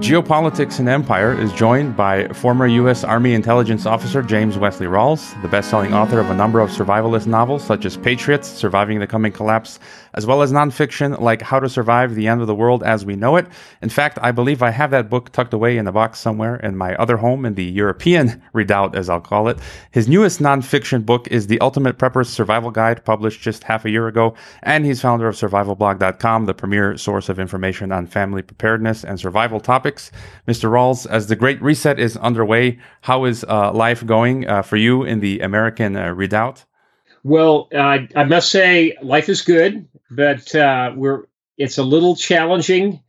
Geopolitics and Empire is joined by former U.S. Army intelligence officer James Wesley Rawles, the best selling author of a number of survivalist novels such as Patriots, Surviving the Coming Collapse, as well as nonfiction like How to Survive the End of the World as We Know It. In fact, I believe I have that book tucked away in a box somewhere in my other home in the European redoubt, as I'll call it. His newest nonfiction book is The Ultimate Prepper's Survival Guide, published just half a year ago, and he's founder of survivalblog.com, the premier source of information on family preparedness and survival topics topics. Mr. Rawles, as the Great Reset is underway, how is uh, life going uh, for you in the American uh, redoubt? Well, I must say life is good, but uh, we're it's a little challenging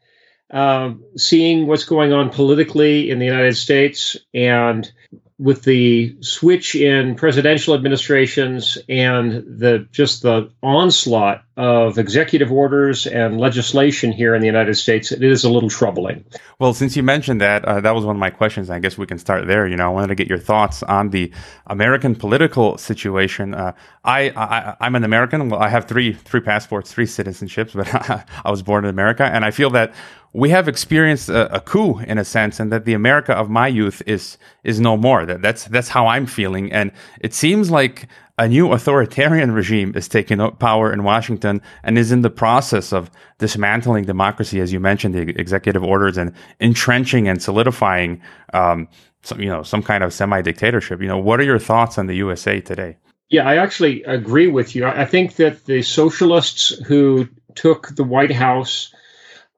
um, seeing what's going on politically in the United States and with the switch in presidential administrations and the just the onslaught of executive orders and legislation here in the United States, it is a little troubling. Well, since you mentioned that, uh, that was one of my questions. I guess we can start there. You know, I wanted to get your thoughts on the American political situation. Uh, I, I am an American. Well, I have three three passports, three citizenships, but I was born in America, and I feel that we have experienced a, a, coup in a sense, and that the America of my youth is is no more. That that's that's how I'm feeling, and it seems like a new authoritarian regime is taking power in Washington and is in the process of dismantling democracy, as you mentioned, the executive orders and entrenching and solidifying, um, some you know some kind of semi dictatorship. You know, what are your thoughts on the USA today? Yeah, I actually agree with you. I think that the socialists who took the White House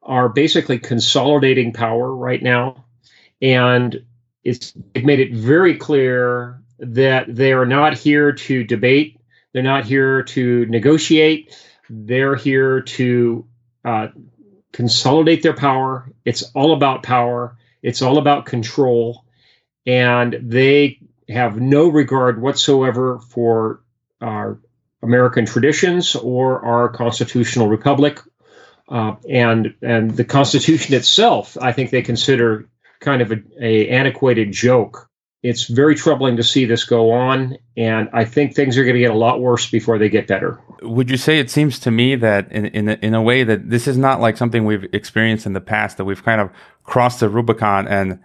are basically consolidating power right now, and it's it made it very clear that they are not here to debate. They're not here to negotiate. They're here to uh, consolidate their power. It's all about power. It's all about control, and they have no regard whatsoever for our American traditions or our constitutional republic uh, and and the Constitution itself, I think they consider kind of a, a, antiquated joke. It's very troubling to see this go on, and I think things are going to get a lot worse before they get better. Would you say it seems to me that in in a, in a way that this is not like something we've experienced in the past that we've kind of crossed the Rubicon and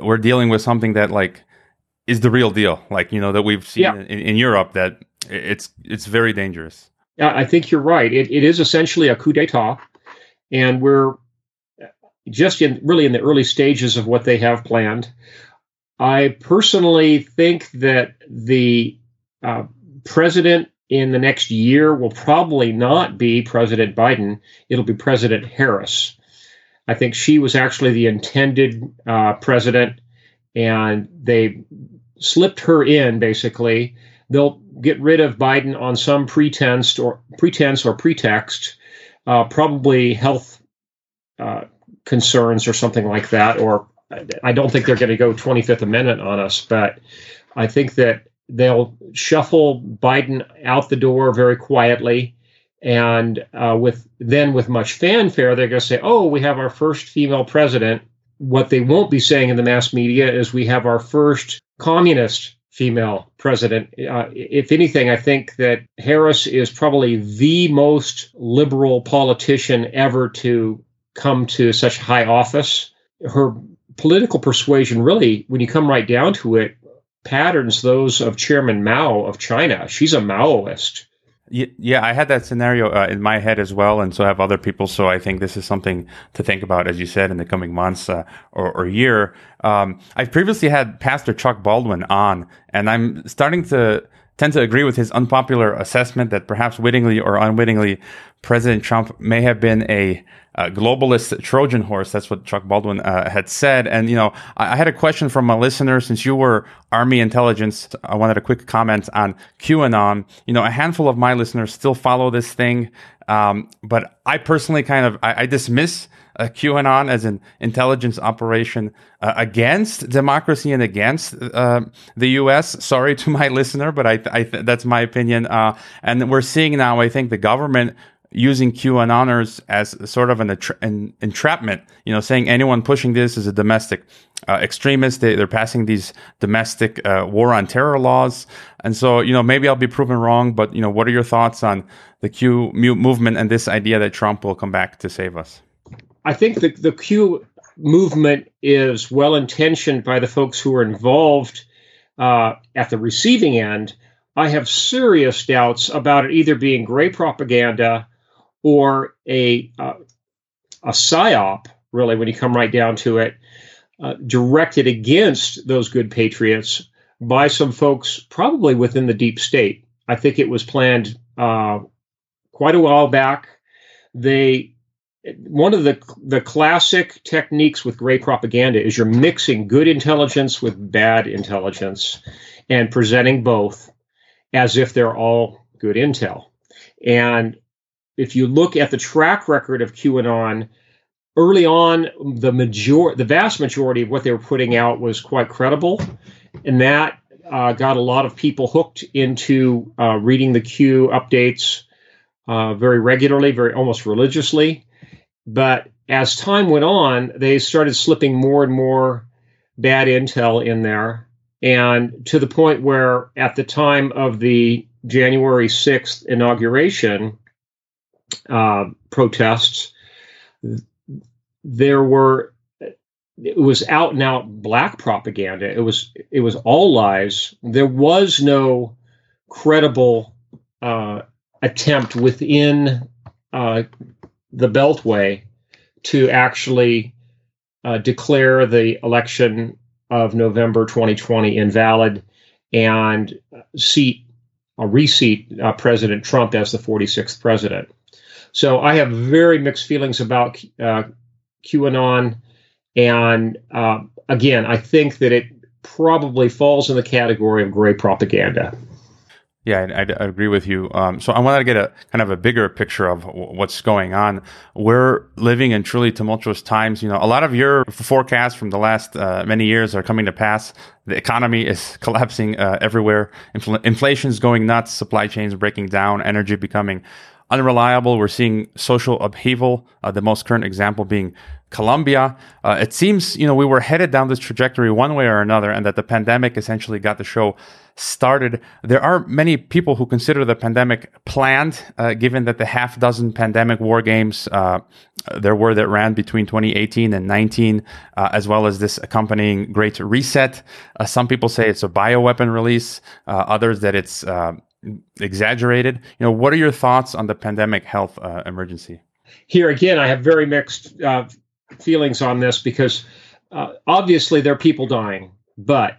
we're dealing with something that like is the real deal, like you know that we've seen yeah. in, in Europe that it's it's very dangerous. Yeah, I think you're right. It, it is essentially a coup d'état and we're just in really in the early stages of what they have planned. I personally think that the uh, president in the next year will probably not be President Biden. It'll be President Harris. I think she was actually the intended uh, president, and they slipped her in. Basically, they'll get rid of Biden on some pretense or pretense or pretext uh, probably health uh, concerns or something like that. Or I don't think they're going to go 25th Amendment on us, but I think that they'll shuffle Biden out the door very quietly. And uh, with then with much fanfare, they're going to say, "Oh, we have our first female president." What they won't be saying in the mass media is, "We have our first communist female president. Uh, if anything, I think that Harris is probably the most liberal politician ever to come to such high office. Her political persuasion, really, when you come right down to it, patterns those of Chairman Mao of China. She's a Maoist. Yeah, I had that scenario uh, in my head as well, and so have other people. So I think this is something to think about, as you said, in the coming months uh, or, or, year. Um, I've previously had Pastor Chuck Baldwin on, and I'm starting to tend to agree with his unpopular assessment that perhaps wittingly or unwittingly, President Trump may have been a uh, globalist Trojan horse. That's what Chuck Baldwin uh, had said. And, you know, I, I, had a question from a listener since you were Army intelligence. I wanted a quick comment on QAnon. You know, a handful of my listeners still follow this thing. Um, but I personally kind of, I, I dismiss uh, QAnon as an intelligence operation uh, against democracy and against uh, the U.S. Sorry to my listener, but I, I that's my opinion. Uh, and we're seeing now, I think the government using QAnoners as sort of an, an, entrapment, you know, saying anyone pushing this is a domestic uh, extremist. They, are passing these domestic uh, war on terror laws. And so, you know, maybe I'll be proven wrong, but, you know, what are your thoughts on the Q movement and this idea that Trump will come back to save us? I think the, the Q movement is well intentioned by the folks who are involved uh, at the receiving end, I have serious doubts about it either being gray propaganda or a uh, a psyop, really, when you come right down to it, uh, directed against those good patriots by some folks, probably within the deep state. I think it was planned uh, quite a while back. They one of the the classic techniques with gray propaganda is you're mixing good intelligence with bad intelligence and presenting both as if they're all good intel. And if you look at the track record of QAnon, early on the major the vast majority of what they were putting out was quite credible, and that uh, got a lot of people hooked into uh, reading the Q updates uh, very regularly, very almost religiously but as time went on, they started slipping more and more bad intel in there. And to the point where, at the time of the January 6th inauguration uh, protests, there were it was out and out black propaganda. It was it was all lies. There was no credible uh, attempt within uh, the Beltway to actually uh, declare the election of November 2020 invalid and seat a reseat uh, President Trump as the 46th president. So I have very mixed feelings about uh, QAnon, and uh, again, I think that it probably falls in the category of gray propaganda. Yeah, I, I, agree with you. Um, so I wanted to get a kind of a bigger picture of w- what's going on. We're living in truly tumultuous times. You know, a lot of your forecasts from the last uh, many years are coming to pass. The economy is collapsing uh, everywhere. Infl- inflation is going nuts. Supply chains breaking down. Energy becoming unreliable. We're seeing social upheaval. Uh, the most current example being Colombia. Uh, it seems, you know, we were headed down this trajectory one way or another, and that the pandemic essentially got the show started. There are many people who consider the pandemic planned, uh, given that the half dozen pandemic war games uh, there were that ran between 2018 and 19, uh, as well as this accompanying Great Reset. Uh, some people say it's a bioweapon release, others that it's exaggerated. You know, what are your thoughts on the pandemic health emergency? Here again, I have very mixed feelings on this because uh, obviously there are people dying, but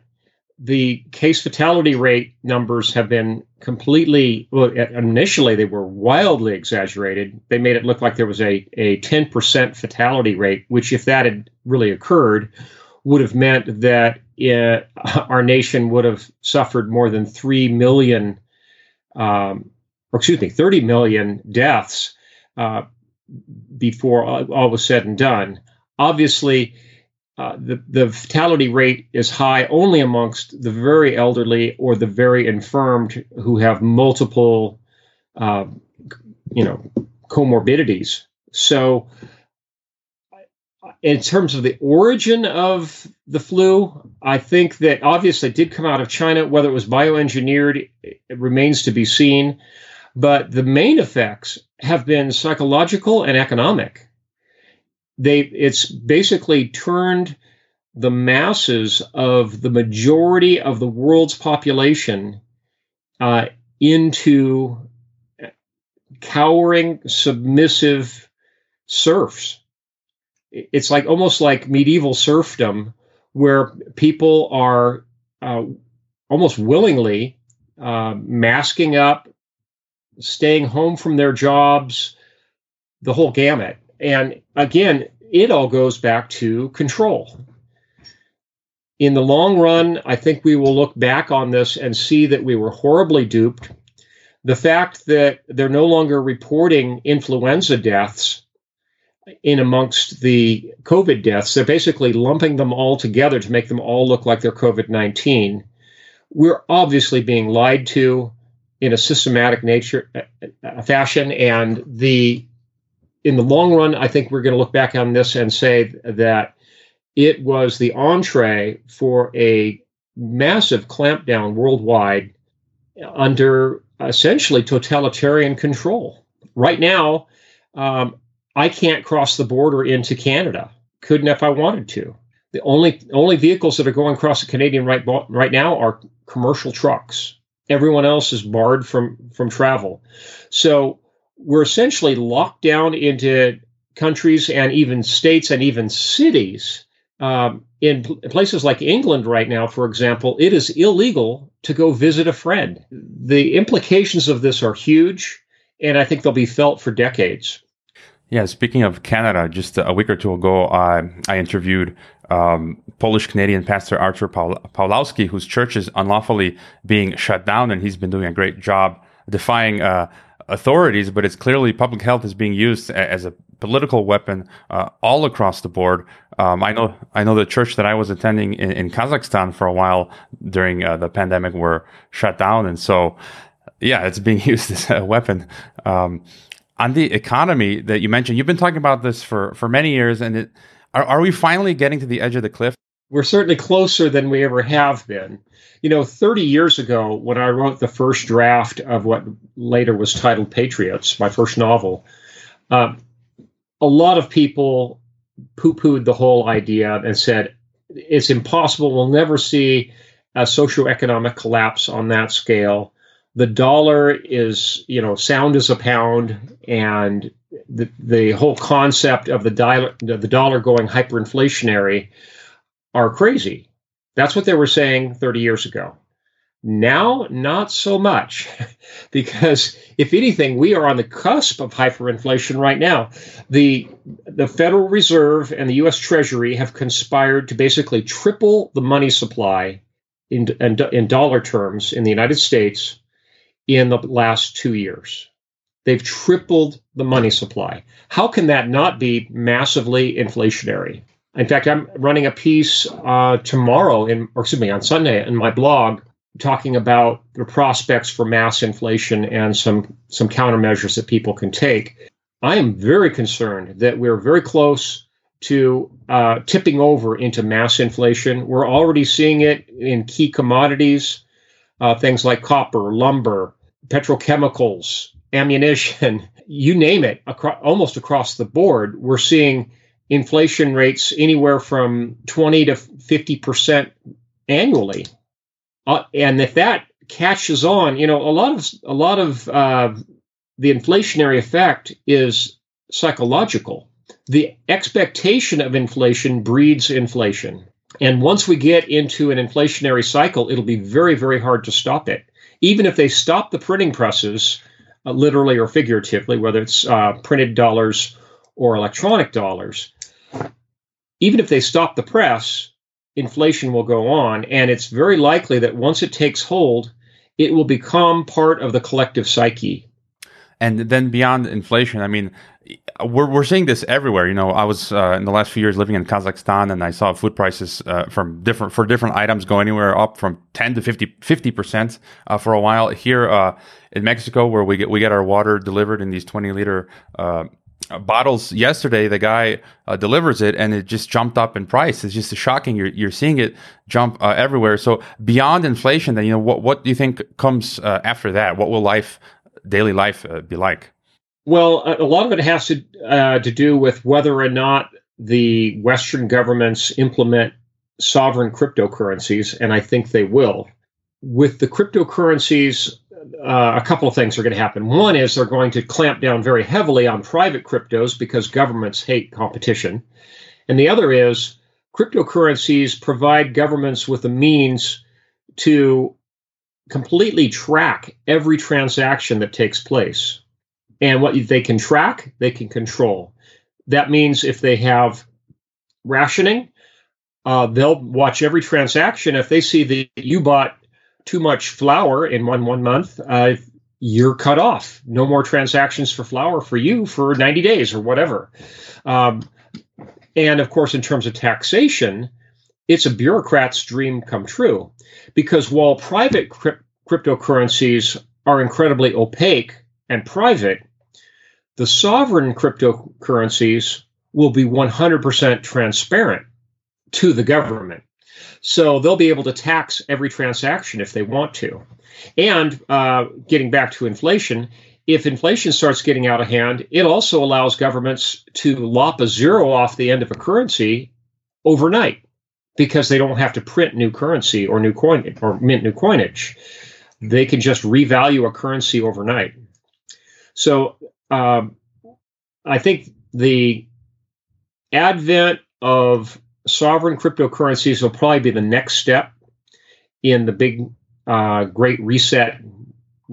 the case fatality rate numbers have been completely well, initially they were wildly exaggerated they made it look like there was a, a 10% fatality rate which if that had really occurred would have meant that it, uh, our nation would have suffered more than 3 million um, or excuse me 30 million deaths uh, before all, was said and done obviously uh, the, the fatality rate is high only amongst the very elderly or the very infirmed who have multiple, uh, you know, comorbidities. So, in terms of the origin of the flu, I think that obviously it did come out of China. Whether it was bioengineered, it remains to be seen. But the main effects have been psychological and economic they it's basically turned the masses of the majority of the world's population uh, into cowering, submissive serfs. It's like almost like medieval serfdom, where people are uh, almost willingly uh, masking up, staying home from their jobs, the whole gamut. And again, it all goes back to control. In the long run, I think we will look back on this and see that we were horribly duped. The fact that they're no longer reporting influenza deaths in amongst the COVID deaths, they're basically lumping them all together to make them all look like they're COVID 19. We're obviously being lied to in a systematic nature uh, uh, fashion, and the in the long run, I think we're going to look back on this and say that it was the entree for a massive clampdown worldwide under essentially totalitarian control. Right now, um, I can't cross the border into Canada couldn't if I wanted to. The only only vehicles that are going across the Canadian right right now are commercial trucks. Everyone else is barred from from travel. So we're essentially locked down into countries and even states and even cities. Um, in pl- places like England right now, for example, it is illegal to go visit a friend. The implications of this are huge, and I think they'll be felt for decades. Yeah, speaking of Canada, just a week or two ago, uh, I interviewed um, Polish Canadian pastor Artur Paul- Pawlowski, whose church is unlawfully being shut down, and he's been doing a great job defying uh, authorities. But it's clearly public health is being used as a political weapon uh, all across the board. Um, I know I know the church that I was attending in, in Kazakhstan for a while during uh, the pandemic were shut down, and so yeah, it's being used as a weapon. Um, on the economy that you mentioned, you've been talking about this for, for many years, and it, are, are we finally getting to the edge of the cliff? We're certainly closer than we ever have been. You know, 30 years ago, when I wrote the first draft of what later was titled Patriots, my first novel, uh, a lot of people poo pooed the whole idea and said, it's impossible. We'll never see a socioeconomic collapse on that scale the dollar is you know sound as a pound and the, the whole concept of the, dollar, the dollar going hyperinflationary are crazy. That's what they were saying 30 years ago. Now not so much because if anything we are on the cusp of hyperinflation right now. The the federal reserve and the US treasury have conspired to basically triple the money supply in, in, in dollar terms in the United States in the last two years. They've tripled the money supply. How can that not be massively inflationary? In fact, I'm running a piece uh, tomorrow, in, or excuse me, on Sunday in my blog, talking about the prospects for mass inflation and some some countermeasures that people can take. I am very concerned that we're very close to uh, tipping over into mass inflation. We're already seeing it in key commodities uh, things like copper, lumber, petrochemicals, ammunition, you name it, across, almost across the board, we're seeing inflation rates anywhere from 20 to 50% annually. Uh, and if that catches on, you know, a lot of a lot of uh, the inflationary effect is psychological. The expectation of inflation breeds inflation. And once we get into an inflationary cycle, it'll be very, very hard to stop it. Even if they stop the printing presses, uh, literally or figuratively, whether it's uh, printed dollars or electronic dollars, even if they stop the press, inflation will go on. And it's very likely that once it takes hold, it will become part of the collective psyche. And then beyond inflation, I mean, we're, we're seeing this everywhere. You know, I was uh, in the last few years living in Kazakhstan and I saw food prices uh, from different for different items go anywhere up from 10 to 50 percent uh, for a while. Here uh, in Mexico, where we get we get our water delivered in these 20 liter uh, bottles. Yesterday, the guy uh, delivers it and it just jumped up in price. It's just shocking. You're you're seeing it jump everywhere. So beyond inflation, then you know what what do you think comes after that? What will life daily life be like? Well, a lot of it has to uh, to do with whether or not the Western governments implement sovereign cryptocurrencies, and I think they will. With the cryptocurrencies, uh, a couple of things are going to happen. One is they're going to clamp down very heavily on private cryptos because governments hate competition, and the other is cryptocurrencies provide governments with a means to completely track every transaction that takes place and what they can track, they can control. That means if they have rationing, uh, they'll watch every transaction. If they see that you bought too much flour in one one month, uh, you're cut off. No more transactions for flour for you for 90 days or whatever. Um, and of course, in terms of taxation, it's a bureaucrat's dream come true because while private crypt- cryptocurrencies are incredibly opaque and private, the sovereign cryptocurrencies will be 100% transparent to the government. So they'll be able to tax every transaction if they want to. And uh, getting back to inflation, if inflation starts getting out of hand, it also allows governments to lop a zero off the end of a currency overnight because they don't have to print new currency or new coin or mint new coinage. They can just revalue a currency overnight. So um, I think the advent of sovereign cryptocurrencies will probably be the next step in the big uh, great reset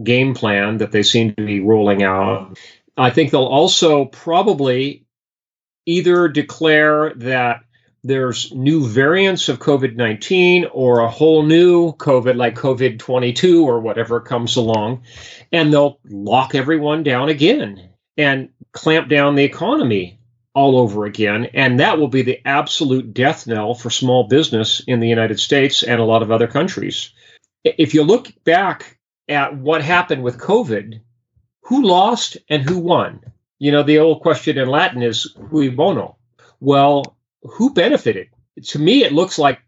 game plan that they seem to be rolling out. I think they'll also probably either declare that there's new variants of COVID 19 or a whole new COVID, like COVID 22 or whatever comes along, and they'll lock everyone down again and clamp down the economy all over again. And that will be the absolute death knell for small business in the United States and a lot of other countries. If you look back at what happened with COVID, who lost and who won? You know, the old question in Latin is cui bono. Well, who benefited? To me, it looks like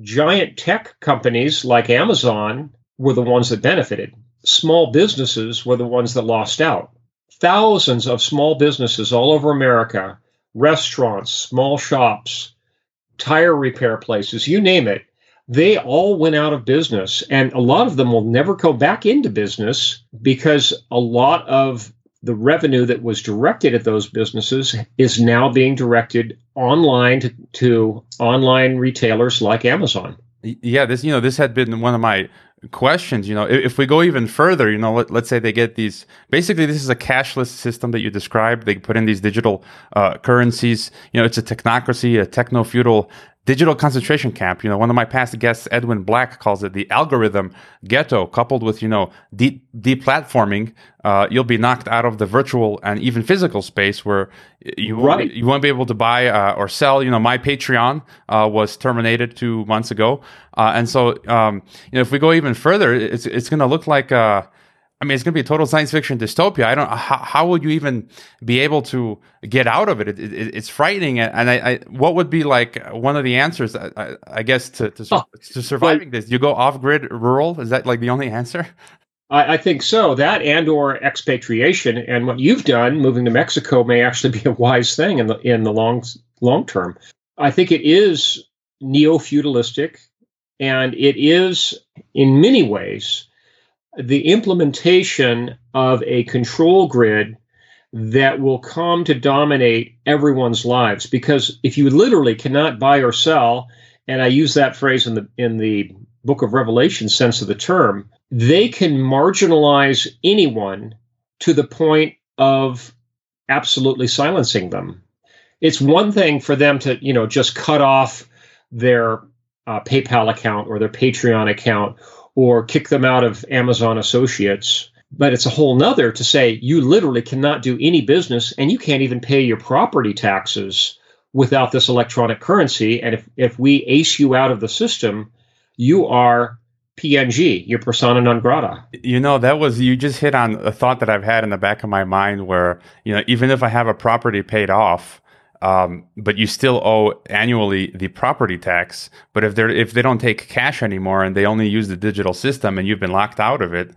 giant tech companies like Amazon were the ones that benefited. Small businesses were the ones that lost out. Thousands of small businesses all over America, restaurants, small shops, tire repair places, you name it, they all went out of business. And a lot of them will never go back into business because a lot of the revenue that was directed at those businesses is now being directed online to, to online retailers like Amazon. Yeah, this you know this had been one of my questions you know. If, we go even further you know let, us say they get these basically this is a cashless system that you described. They put in these digital uh, currencies. You know it's a technocracy a techno feudal digital concentration camp. You know, one of my past guests, Edwin Black, calls it the algorithm ghetto. Coupled with you know deep deplatforming, uh, you'll be knocked out of the virtual and even physical space where you right. won't, you won't be able to buy uh, or sell. You know, my Patreon uh, was terminated two months ago, uh, and so um, you know if we go even further, it's it's going to look like. I mean, it's going to be a total science fiction dystopia. I don't. How, how would you even be able to get out of it? it, it it's frightening. And I, I, what would be like one of the answers? I, I guess to to, oh, to surviving this, you go off grid rural. Is that like the only answer? I, I think so. That and or expatriation, and what you've done, moving to Mexico, may actually be a wise thing in the in the long long term. I think it is neo feudalistic, and it is in many ways the implementation of a control grid that will come to dominate everyone's lives. Because if you literally cannot buy or sell and i use that phrase in the in the book of revelation sense of the term they can marginalize anyone to the point of absolutely silencing them. It's one thing for them to you know just cut off their uh, paypal account or their patreon account or kick them out of Amazon Associates. But it's a whole nother to say you literally cannot do any business and you can't even pay your property taxes without this electronic currency. And if, if we ace you out of the system, you are PNG, your persona non grata. You know, that was, you just hit on a thought that I've had in the back of my mind where, you know, even if I have a property paid off, um, but you still owe annually the property tax. But if they if they don't take cash anymore and they only use the digital system and you've been locked out of it,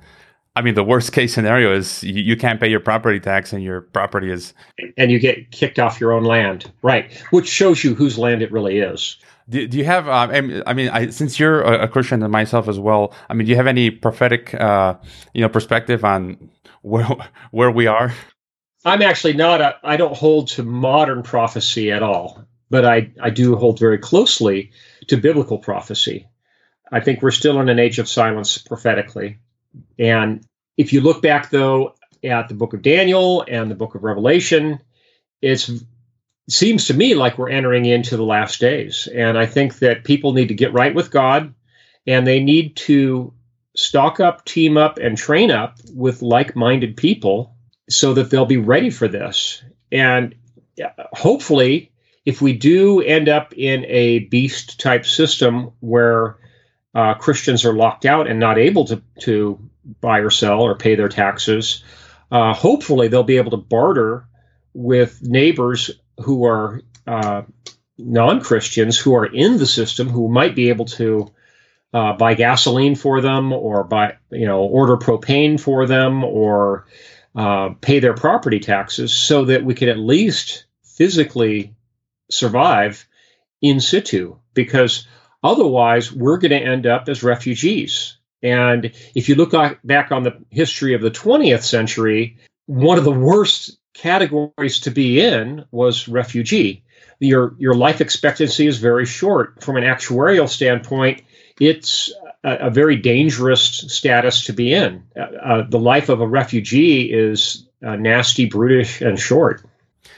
I mean, the worst case scenario is you, you, can't pay your property tax and your property is. And you get kicked off your own land, right? Which shows you whose land it really is. Do, do you have, uh, I mean, I, since you're a, Christian and myself as well, I mean, do you have any prophetic, uh, you know, perspective on where, where we are? I'm actually not a, I don't hold to modern prophecy at all, but I, I do hold very closely to biblical prophecy. I think we're still in an age of silence prophetically. And if you look back, though, at the book of Daniel and the book of Revelation, it seems to me like we're entering into the last days. And I think that people need to get right with God and they need to stock up, team up, and train up with like minded people so that they'll be ready for this. And hopefully, if we do end up in a beast type system where uh, Christians are locked out and not able to, to buy or sell or pay their taxes, uh, hopefully they'll be able to barter with neighbors who are uh, non Christians who are in the system who might be able to. Uh, buy gasoline for them, or buy you know order propane for them, or uh, pay their property taxes so that we can at least physically survive in situ because otherwise we're going to end up as refugees. And if you look back on the history of the 20th century, one of the worst categories to be in was refugee. Your your life expectancy is very short. From an actuarial standpoint, it's a, a very dangerous status to be in. Uh, uh, the life of a refugee is uh, nasty, brutish, and short.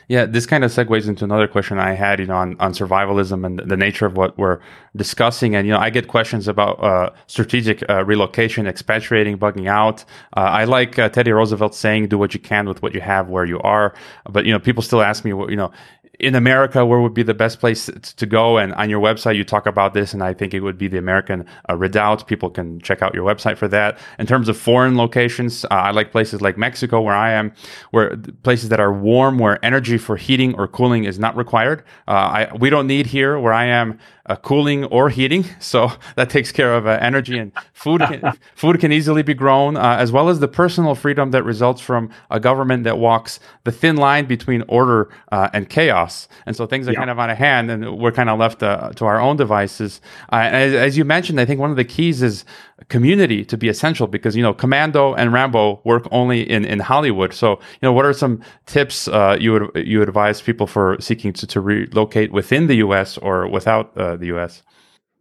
Yeah, this kind of segues into another question I had, you know, on, on survivalism and the nature of what we're discussing. And, you know, I get questions about uh, strategic uh, relocation, expatriating, bugging out. Uh, I like uh, Teddy Roosevelt saying, do what you can with what you have where you are. But, you know, people still ask me, what you know, in America, where would be the best place to go? And on your website, you talk about this, and I think it would be the American uh, Redoubt. People can check out your website for that. In terms of foreign locations, uh, I like places like Mexico, where I am, where places that are warm, where energy for heating or cooling is not required. Uh, I, we don't need here where I am uh, cooling or heating. So that takes care of uh, energy and food. Can, food can easily be grown, uh, as well as the personal freedom that results from a government that walks the thin line between order uh, and chaos. And so things are yeah. kind of on a hand, and we're kind of left uh, to our own devices. Uh, as, as you mentioned, I think one of the keys is community to be essential because you know Commando and Rambo work only in, in Hollywood. So you know what are some tips uh, you would you advise people for seeking to, to relocate within the U.S. or without uh, the U.S.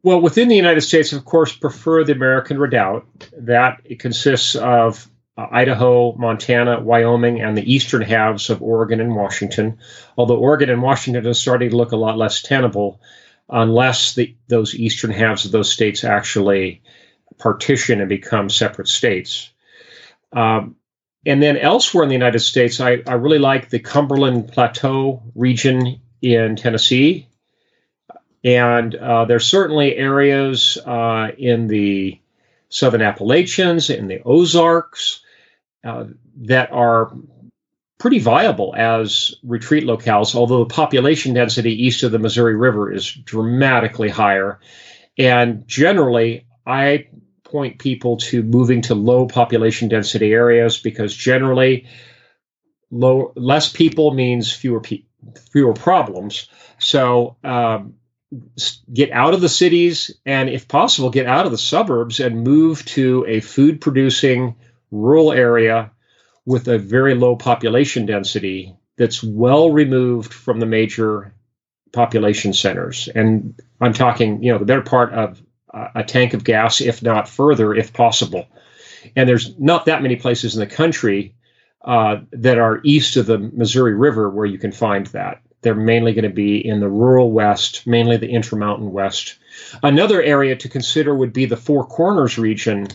Well, within the United States, of course, prefer the American Redoubt. That it consists of uh, Idaho, Montana, Wyoming, and the eastern halves of Oregon and Washington. Although Oregon and Washington are starting to look a lot less tenable unless the, those eastern halves of those states actually partition and become separate states. Um, and then elsewhere in the United States, I, I really like the Cumberland Plateau region in Tennessee. And uh, there's certainly areas uh, in the Southern Appalachians, in the Ozarks, uh, that are pretty viable as retreat locales, although the population density east of the Missouri River is dramatically higher. And generally, I point people to moving to low population density areas because generally low less people means fewer pe- fewer problems. So um, get out of the cities and if possible get out of the suburbs and move to a food producing rural area with a very low population density that's well removed from the major population centers. And i'm talking you know the better part of a tank of gas, if not further, if possible. And there's not that many places in the country uh, that are east of the Missouri River where you can find that. They're mainly going to be in the rural west, mainly the intermountain west. Another area to consider would be the Four Corners region,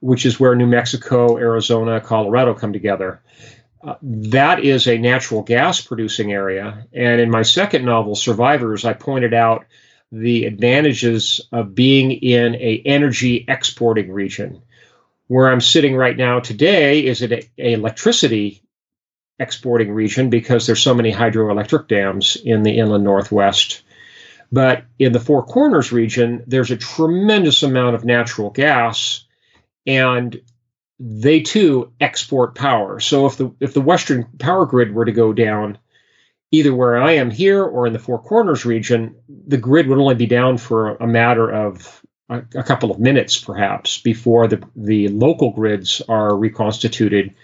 which is where New Mexico, Arizona, Colorado come together. Uh, that is a natural gas producing area. And in my second novel, Survivors, I pointed out the advantages of being in a energy exporting region. Where I'm sitting right now today is at a, a electricity exporting region because there's so many hydroelectric dams in the inland northwest. But in the Four Corners region, there's a tremendous amount of natural gas, and they too export power. So if the if the Western power grid were to go down, either where I am here or in the Four Corners region, the grid would only be down for a matter of a, a couple of minutes, perhaps, before the, the local grids are reconstituted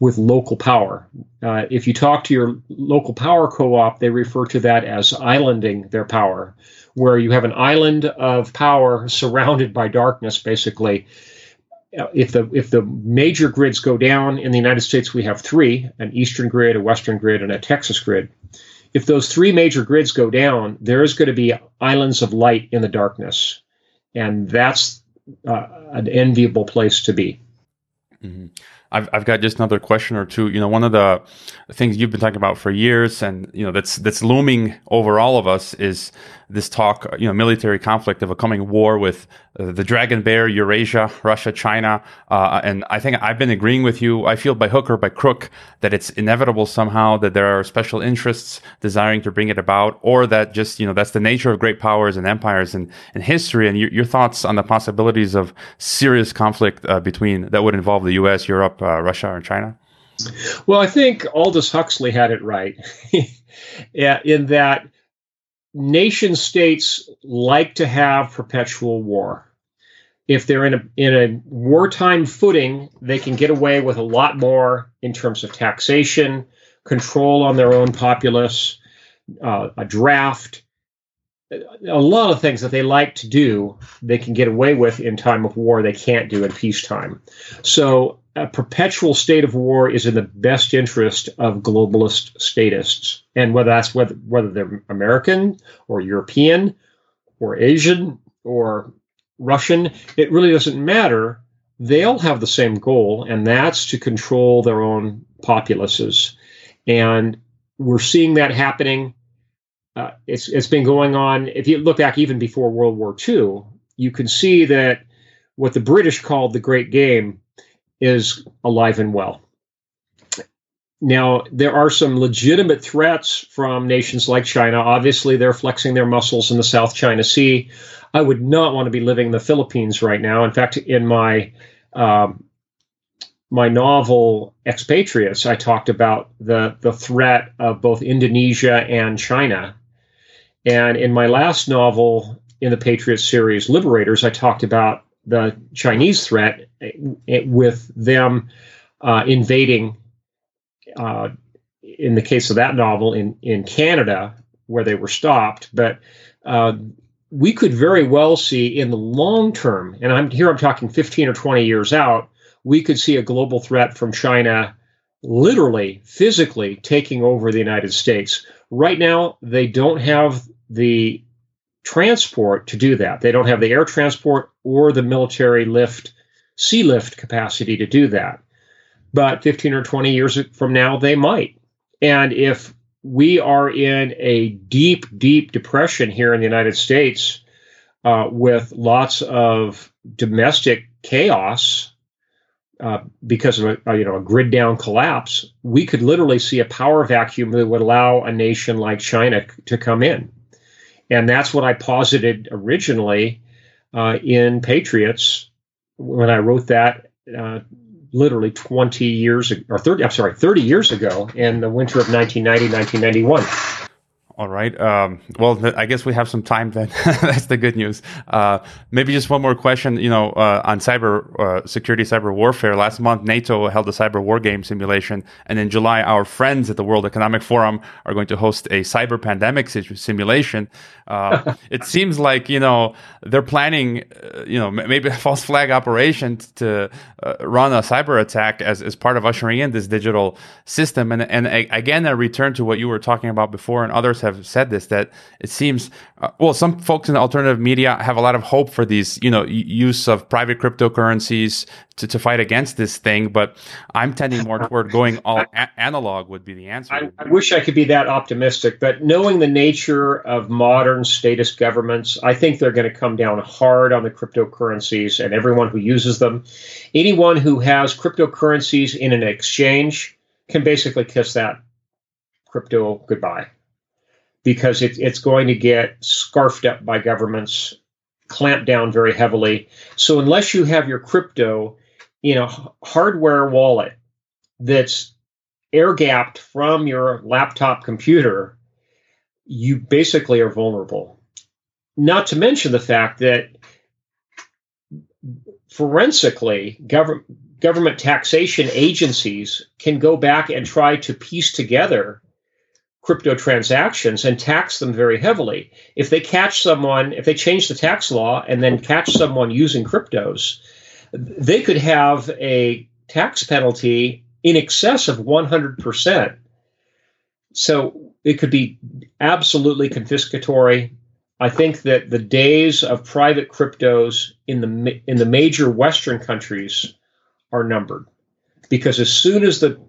with local power. Uh, if you talk to your local power co op, they refer to that as islanding their power, where you have an island of power surrounded by darkness, basically. If the if the major grids go down in the United States, we have three: an eastern grid, a western grid, and a Texas grid if those three major grids go down, there is going to be islands of light in the darkness. And that's uh, an enviable place to be. Mm-hmm. I've, I've got just another question or two. You know, one of the things you've been talking about for years, and you know that's that's looming over all of us, is this talk, you know, military conflict of a coming war with the dragon bear, Eurasia, Russia, China. Uh, and I think I've been agreeing with you. I feel by hook or by crook that it's inevitable somehow that there are special interests desiring to bring it about, or that just, you know, that's the nature of great powers and empires and, in history. And your, your thoughts on the possibilities of serious conflict uh, between that would involve the US, Europe, uh, Russia, and China? Well, I think Aldous Huxley had it right in that nation states like to have perpetual war. If they're in a in a wartime footing, they can get away with a lot more in terms of taxation, control on their own populace, uh, a draft, a lot of things that they like to do, they can get away with in time of war. They can't do in peacetime. So a perpetual state of war is in the best interest of globalist statists, and whether that's whether whether they're American or European or Asian or Russian, it really doesn't matter. They all have the same goal, and that's to control their own populaces. And we're seeing that happening. Uh, it's it's been going on. If you look back even before World War II, you can see that what the British called the Great Game is alive and well. Now, there are some legitimate threats from nations like China. Obviously, they're flexing their muscles in the South China Sea. I would not want to be living in the Philippines right now. In fact, in my um, my novel Expatriates, I talked about the the threat of both Indonesia and China. And in my last novel in the Patriot series, Liberators, I talked about the Chinese threat eh, with them uh, invading, uh, in the case of that novel, in, in Canada, where they were stopped. But uh, we could very well see in the long term, and I'm here I'm talking 15 or 20 years out, we could see a global threat from China literally, physically taking over the United States. Right now, they don't have the transport to do that. They don't have the air transport or the military lift, sea lift capacity to do that. But 15 or 20 years from now, they might. And if we are in a deep, deep depression here in the United States uh, with lots of domestic chaos uh, because of a, you know a grid down collapse, we could literally see a power vacuum that would allow a nation like China to come in. And that's what I posited originally uh, in Patriots when I wrote that uh, literally 20 years or 30, I'm sorry, 30 years ago in the winter of 1990, 1991. All right. Um, well, I guess we have some time then. That's the good news. Uh, maybe just one more question. You know, uh, on cyber uh, security, cyber warfare. Last month, NATO held a cyber war game simulation, and in July, our friends at the World Economic Forum are going to host a cyber pandemic simulation. Uh, it seems like you know they're planning, uh, you know, maybe a false flag operation to uh, run a cyber attack as, as part of ushering in this digital system. And and again, I return to what you were talking about before, and others have have said this that it seems uh, well some folks in alternative media have a lot of hope for these you know use of private cryptocurrencies to, to fight against this thing but i'm tending more toward going all analog would be the answer. I, I wish i could be that optimistic but knowing the nature of modern statist governments i think they're going to come down hard on the cryptocurrencies and everyone who uses them. Anyone who has cryptocurrencies in an exchange can basically kiss that crypto goodbye because it, it's going to get scarfed up by governments, clamped down very heavily. So unless you have your crypto in a hardware wallet that's air gapped from your laptop computer, you basically are vulnerable. Not to mention the fact that forensically, government government taxation agencies can go back and try to piece together crypto transactions and tax them very heavily. If they catch someone, if they change the tax law and then catch someone using cryptos, they could have a tax penalty in excess of 100%. So it could be absolutely confiscatory. I think that the days of private cryptos in the in the major Western countries are numbered, because as soon as the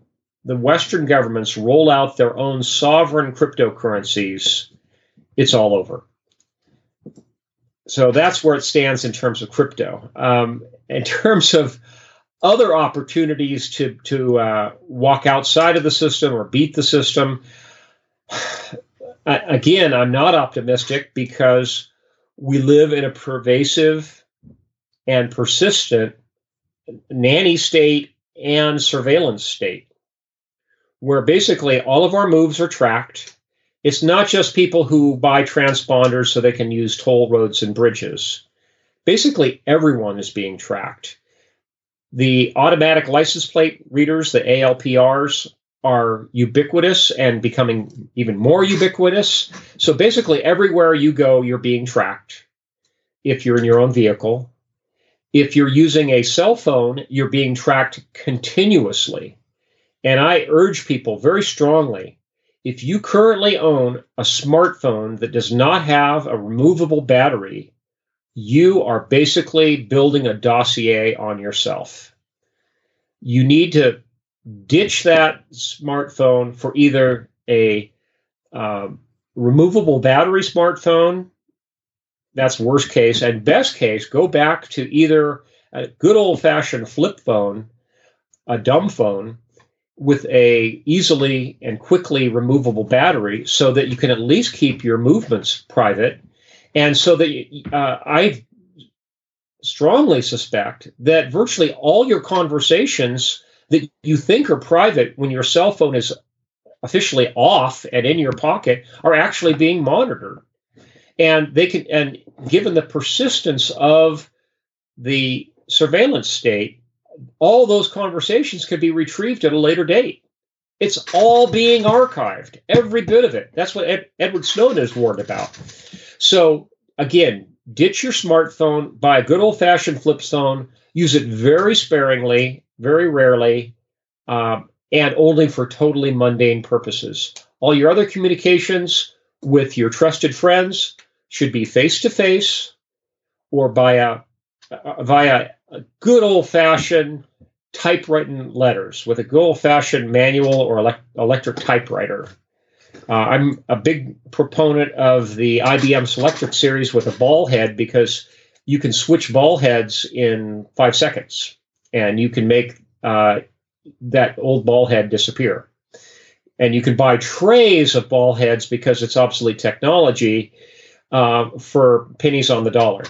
the Western governments roll out their own sovereign cryptocurrencies, it's all over. So that's where it stands in terms of crypto. Um, in terms of other opportunities to to uh, walk outside of the system or beat the system, again, I'm not optimistic because we live in a pervasive and persistent nanny state and surveillance state where basically all of our moves are tracked. It's not just people who buy transponders so they can use toll roads and bridges. Basically, everyone is being tracked. The automatic license plate readers, the ALPRs, are ubiquitous and becoming even more ubiquitous. So basically, everywhere you go, you're being tracked if you're in your own vehicle. If you're using a cell phone, you're being tracked continuously. And I urge people very strongly if you currently own a smartphone that does not have a removable battery, you are basically building a dossier on yourself. You need to ditch that smartphone for either a um, removable battery smartphone, that's worst case, and best case, go back to either a good old fashioned flip phone, a dumb phone, with a easily and quickly removable battery so that you can at least keep your movements private. And so that uh, i strongly suspect that virtually all your conversations that you think are private when your cell phone is officially off and in your pocket are actually being monitored. And they can and given the persistence of the surveillance state all those conversations could be retrieved at a later date. It's all being archived every bit of it. That's what Ed, edward snowden is warned about. So again ditch your smartphone buy a good old-fashioned flip phone use it very sparingly very rarely, um, and only for totally mundane purposes. All your other communications with your trusted friends should be face to face or via uh, via good old fashioned typewritten letters with a good old fashioned manual or elect- electric typewriter. Uh, I'm a big proponent of the IBM Selectric series with a ball head because you can switch ball heads in five seconds and you can make uh, that old ball head disappear. And you can buy trays of ball heads because it's obsolete technology uh, for pennies on the dollar.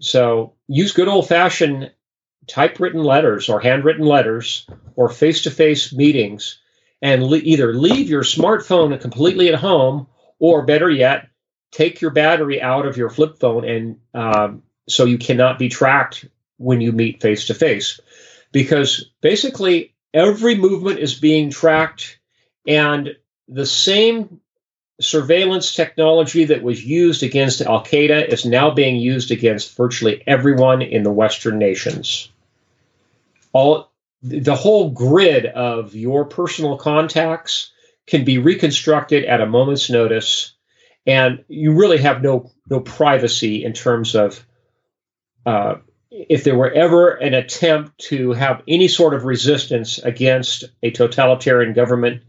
So use good old fashioned typewritten letters or handwritten letters or face to face meetings and le- either leave your smartphone completely at home or better yet, take your battery out of your flip phone and um, so you cannot be tracked when you meet face to face because basically every movement is being tracked and the same surveillance technology that was used against Al Qaeda is now being used against virtually everyone in the Western nations. All the whole grid of your personal contacts can be reconstructed at a moment's notice, and you really have no no privacy in terms of uh, if there were ever an attempt to have any sort of resistance against a totalitarian government,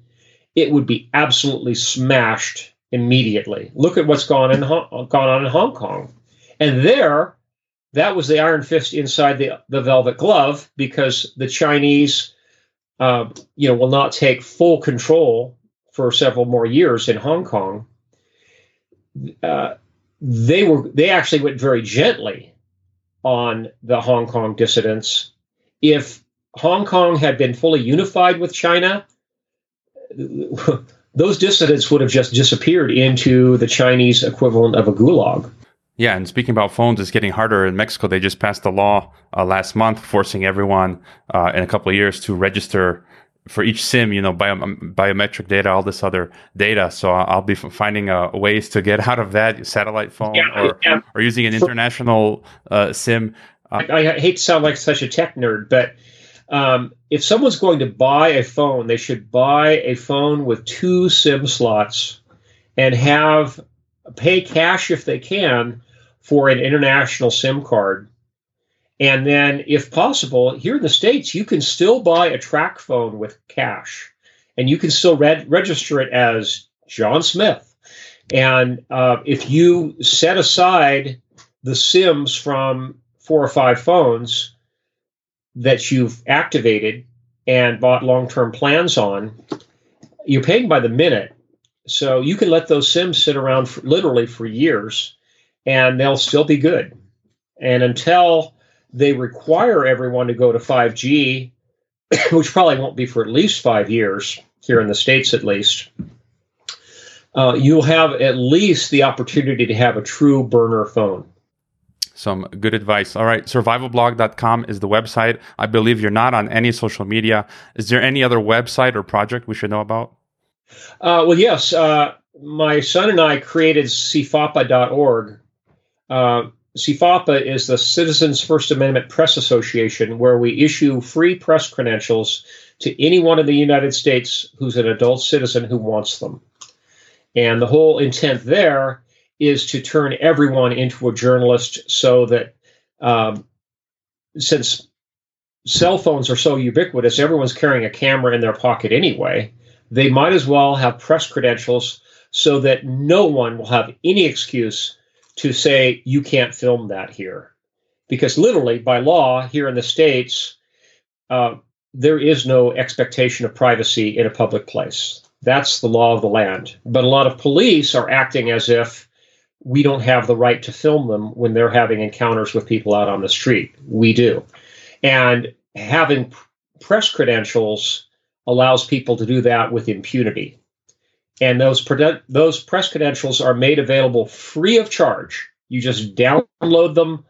it would be absolutely smashed immediately. Look at what's gone in gone on in Hong Kong, and there, that was the iron fist inside the the velvet glove because the Chinese, uh, you know, will not take full control for several more years in Hong Kong. Uh, they were they actually went very gently on the Hong Kong dissidents. If Hong Kong had been fully unified with China, those dissidents would have just disappeared into the Chinese equivalent of a gulag. Yeah, and speaking about phones, it's getting harder in Mexico. They just passed a law uh, last month forcing everyone uh, in a couple of years to register for each sim, you know, um, biometric data, all this other data. So I'll be finding uh, ways to get out of that satellite phone yeah, or, yeah. or using an international uh, sim. Uh, I, I, hate to sound like such a tech nerd, but um, if someone's going to buy a phone, they should buy a phone with two SIM slots and have pay cash if they can for an international SIM card and then, if possible, here in the States, you can still buy a TracFone with cash and you can still register it as John Smith. And uh, if you set aside the SIMs from four or five phones that you've activated and bought long term plans on, you're paying by the minute. So you can let those SIMs sit around for, literally for years and they'll still be good. And until they require everyone to go to 5G, which probably won't be for at least five years. here in the States at least, uh, you'll have at least the opportunity to have a true burner phone. Some good advice. All right, survivalblog.com is the website. I believe you're not on any social media. Is there any other website or project we should know about? Uh, well, yes. Uh, my son and I created CFAPA.org. Uh, CFAPA is the Citizens First Amendment Press Association, where we issue free press credentials to anyone in the United States who's an adult citizen who wants them. And the whole intent there is to turn everyone into a journalist so that um, since cell phones are so ubiquitous, everyone's carrying a camera in their pocket anyway. They might as well have press credentials so that no one will have any excuse to say you can't film that here. Because literally, by law here in the States, uh, there is no expectation of privacy in a public place. That's the law of the land. But a lot of police are acting as if we don't have the right to film them when they're having encounters with people out on the street. We do. And having press credentials allows people to do that with impunity. And those, those press credentials are made available free of charge. You just download them,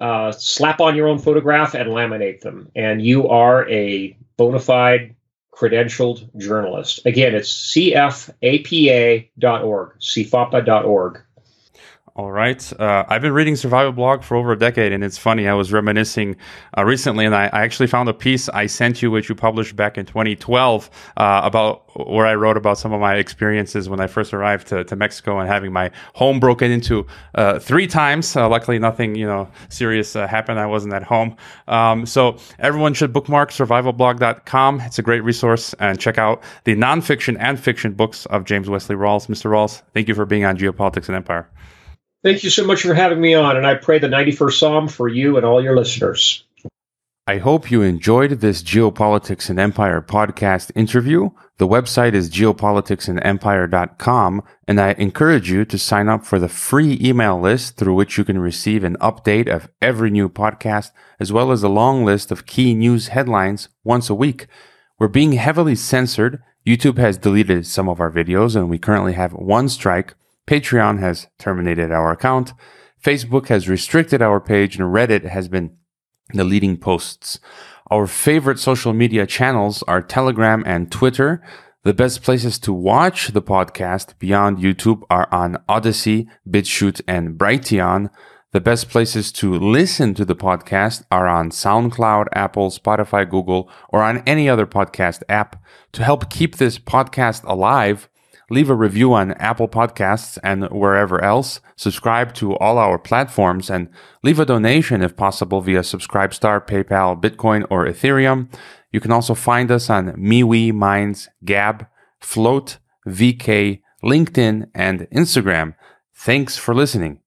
uh, slap on your own photograph, and laminate them. And you are a bona fide credentialed journalist. Again, it's cfapa.org, cfapa.org. All right. Uh, I've been reading Survival Blog for over a decade, and it's funny. I was reminiscing uh, recently, and I, I, actually found a piece I sent you, which you published back in 2012, uh, about where I wrote about some of my experiences when I first arrived to, to Mexico and having my home broken into uh, three times. Uh, luckily, nothing you know serious uh, happened. I wasn't at home. Um, so everyone should bookmark survivalblog.com. It's a great resource, and check out the nonfiction and fiction books of James Wesley Rawles. Mr. Rawles, thank you for being on Geopolitics and Empire. Thank you so much for having me on, and I pray the 91st Psalm for you and all your listeners. I hope you enjoyed this Geopolitics and Empire podcast interview. The website is geopoliticsandempire.com, and I encourage you to sign up for the free email list through which you can receive an update of every new podcast, as well as a long list of key news headlines once a week. We're being heavily censored. YouTube has deleted some of our videos, and we currently have one strike Patreon has terminated our account. Facebook has restricted our page and Reddit has been deleting posts. Our favorite social media channels are Telegram and Twitter. The best places to watch the podcast beyond YouTube are on Odysee, BitChute, and Brighteon. The best places to listen to the podcast are on SoundCloud, Apple, Spotify, Google, or on any other podcast app. To help keep this podcast alive, leave a review on Apple Podcasts and wherever else, subscribe to all our platforms, and leave a donation if possible via Subscribestar, PayPal, Bitcoin, or Ethereum. You can also find us on MeWe, Minds, Gab, Flote, VK, LinkedIn, and Instagram. Thanks for listening.